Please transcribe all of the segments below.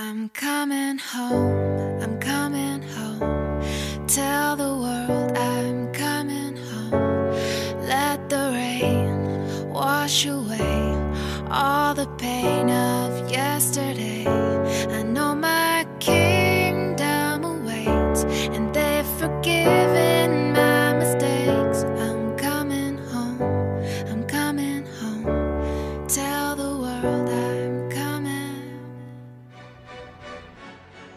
I'm coming home, I'm coming home. Tell the world I'm coming home. Let the rain wash away all the pain of yesterday.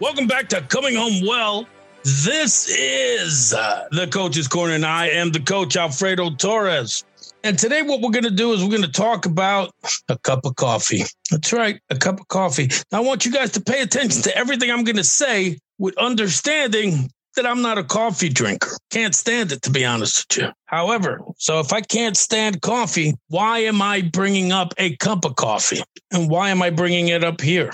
Welcome back to Coming Home Well. This is uh, the Coach's Corner, and I am the coach, Alfredo Torres. And today, what we're going to do is we're going to talk about a cup of coffee. That's right, a cup of coffee. Now, I want you guys to pay attention to everything I'm going to say with understanding that I'm not a coffee drinker. Can't stand it, to be honest with you. However, so if I can't stand coffee, why am I bringing up a cup of coffee? And why am I bringing it up here?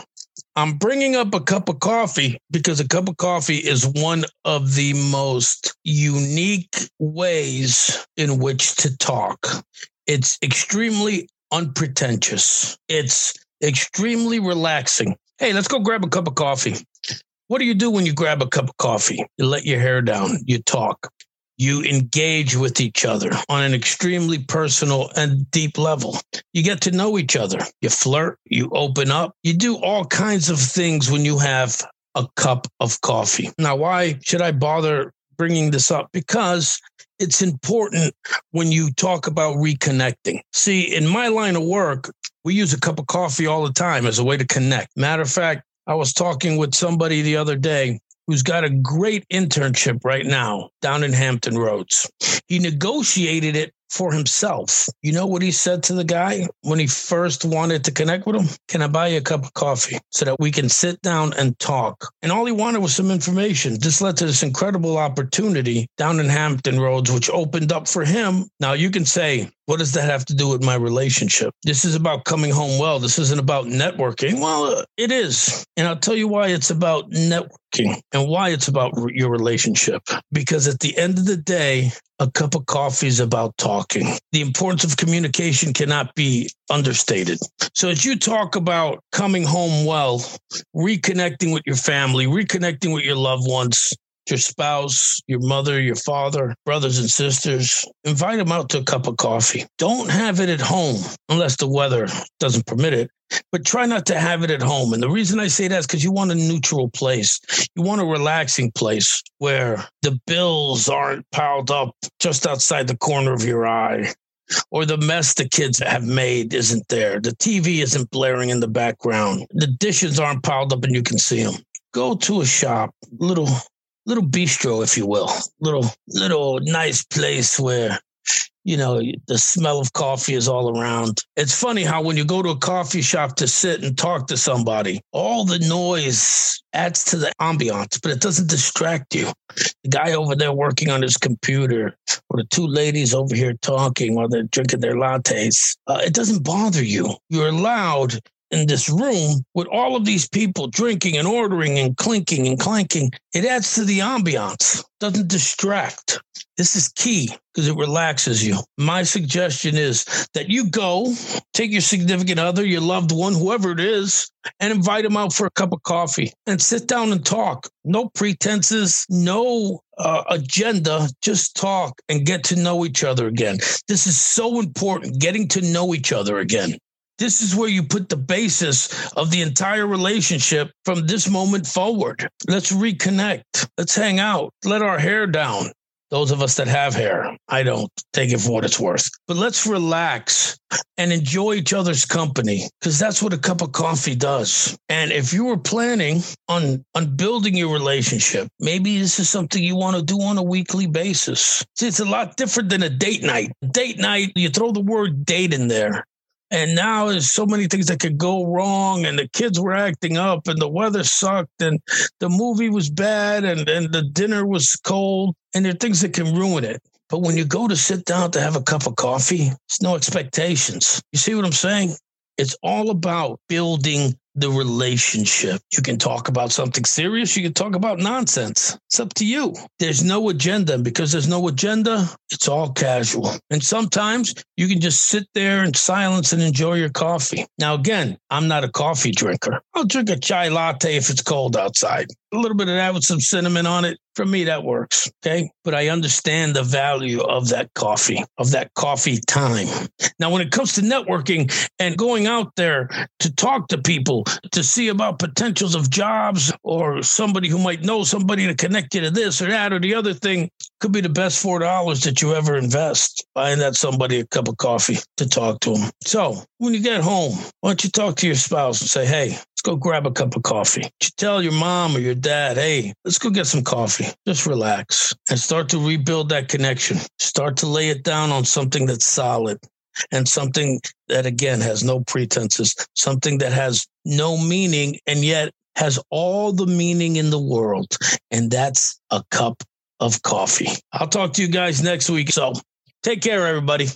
I'm bringing up a cup of coffee because a cup of coffee is one of the most unique ways in which to talk. It's extremely unpretentious. It's extremely relaxing. Hey, let's go grab a cup of coffee. What do you do when you grab a cup of coffee? You let your hair down, you talk, you engage with each other on an extremely personal and deep level. You get to know each other. You flirt, you open up, you do all kinds of things when you have a cup of coffee. Now, why should I bother bringing this up? Because it's important when you talk about reconnecting. See, in my line of work, we use a cup of coffee all the time as a way to connect. Matter of fact, I was talking with somebody the other day who's got a great internship right now down in Hampton Roads. He negotiated it for himself. You know what he said to the guy when he first wanted to connect with him? Can I buy you a cup of coffee so that we can sit down and talk? And all he wanted was some information. This led to this incredible opportunity down in Hampton Roads, which opened up for him. Now you can say, what does that have to do with my relationship? This is about coming home well. This isn't about networking. Well, uh, it is. And I'll tell you why it's about networking and why it's about your relationship. Because at the end of the day, a cup of coffee is about talking. The importance of communication cannot be understated. So, as you talk about coming home well, reconnecting with your family, reconnecting with your loved ones, your spouse, your mother, your father, brothers and sisters, invite them out to a cup of coffee. Don't have it at home unless the weather doesn't permit it. But try not to have it at home. And the reason I say that is because you want a neutral place. You want a relaxing place where the bills aren't piled up just outside the corner of your eye or the mess the kids have made isn't there. The TV isn't blaring in the background. The dishes aren't piled up and you can see them. Go to a shop, little little bistro, if you will, little little nice place where you know the smell of coffee is all around. It's funny how when you go to a coffee shop to sit and talk to somebody, all the noise adds to the ambiance, but it doesn't distract you. The guy over there working on his computer, or the two ladies over here talking while they're drinking their lattes, uh, it doesn't bother you. You're allowed in this room with all of these people drinking and ordering and clinking and clanking, it adds to the ambiance, doesn't distract. This is key because it relaxes you. My suggestion is that you go, take your significant other, your loved one, whoever it is, and invite them out for a cup of coffee and sit down and talk. No pretenses, no uh, agenda, just talk and get to know each other again. This is so important, getting to know each other again. This is where you put the basis of the entire relationship from this moment forward. Let's reconnect. Let's hang out. Let our hair down. Those of us that have hair, I don't take it for what it's worth. But let's relax and enjoy each other's company because that's what a cup of coffee does. And if you were planning on on building your relationship, maybe this is something you want to do on a weekly basis. See, it's a lot different than a date night. Date night, you throw the word date in there. And now there's so many things that could go wrong, and the kids were acting up, and the weather sucked, and the movie was bad, and, and the dinner was cold, and there are things that can ruin it. But when you go to sit down to have a cup of coffee, it's no expectations. You see what I'm saying? It's all about building the relationship. You can talk about something serious, you can talk about nonsense. It's up to you. There's no agenda. Because there's no agenda, it's all casual. And sometimes you can just sit there in silence and enjoy your coffee. Now, again, I'm not a coffee drinker. I'll drink a chai latte if it's cold outside. A little bit of that with some cinnamon on it. For me, that works. Okay. But I understand the value of that coffee, of that coffee time. Now, when it comes to networking and going out there to talk to people, to see about potentials of jobs or somebody who might know somebody to connect you to this or that or the other thing, could be the best four dollars that you ever invest buying that somebody a cup of coffee to talk to them. So when you get home, why don't you talk to your spouse and say, "Hey, go grab a cup of coffee." You tell your mom or your dad, "Hey, let's go get some coffee." Just relax and start to rebuild that connection. Start to lay it down on something that's solid and something that again has no pretenses, something that has no meaning and yet has all the meaning in the world, and that's a cup of coffee. I'll talk to you guys next week. So take care, everybody.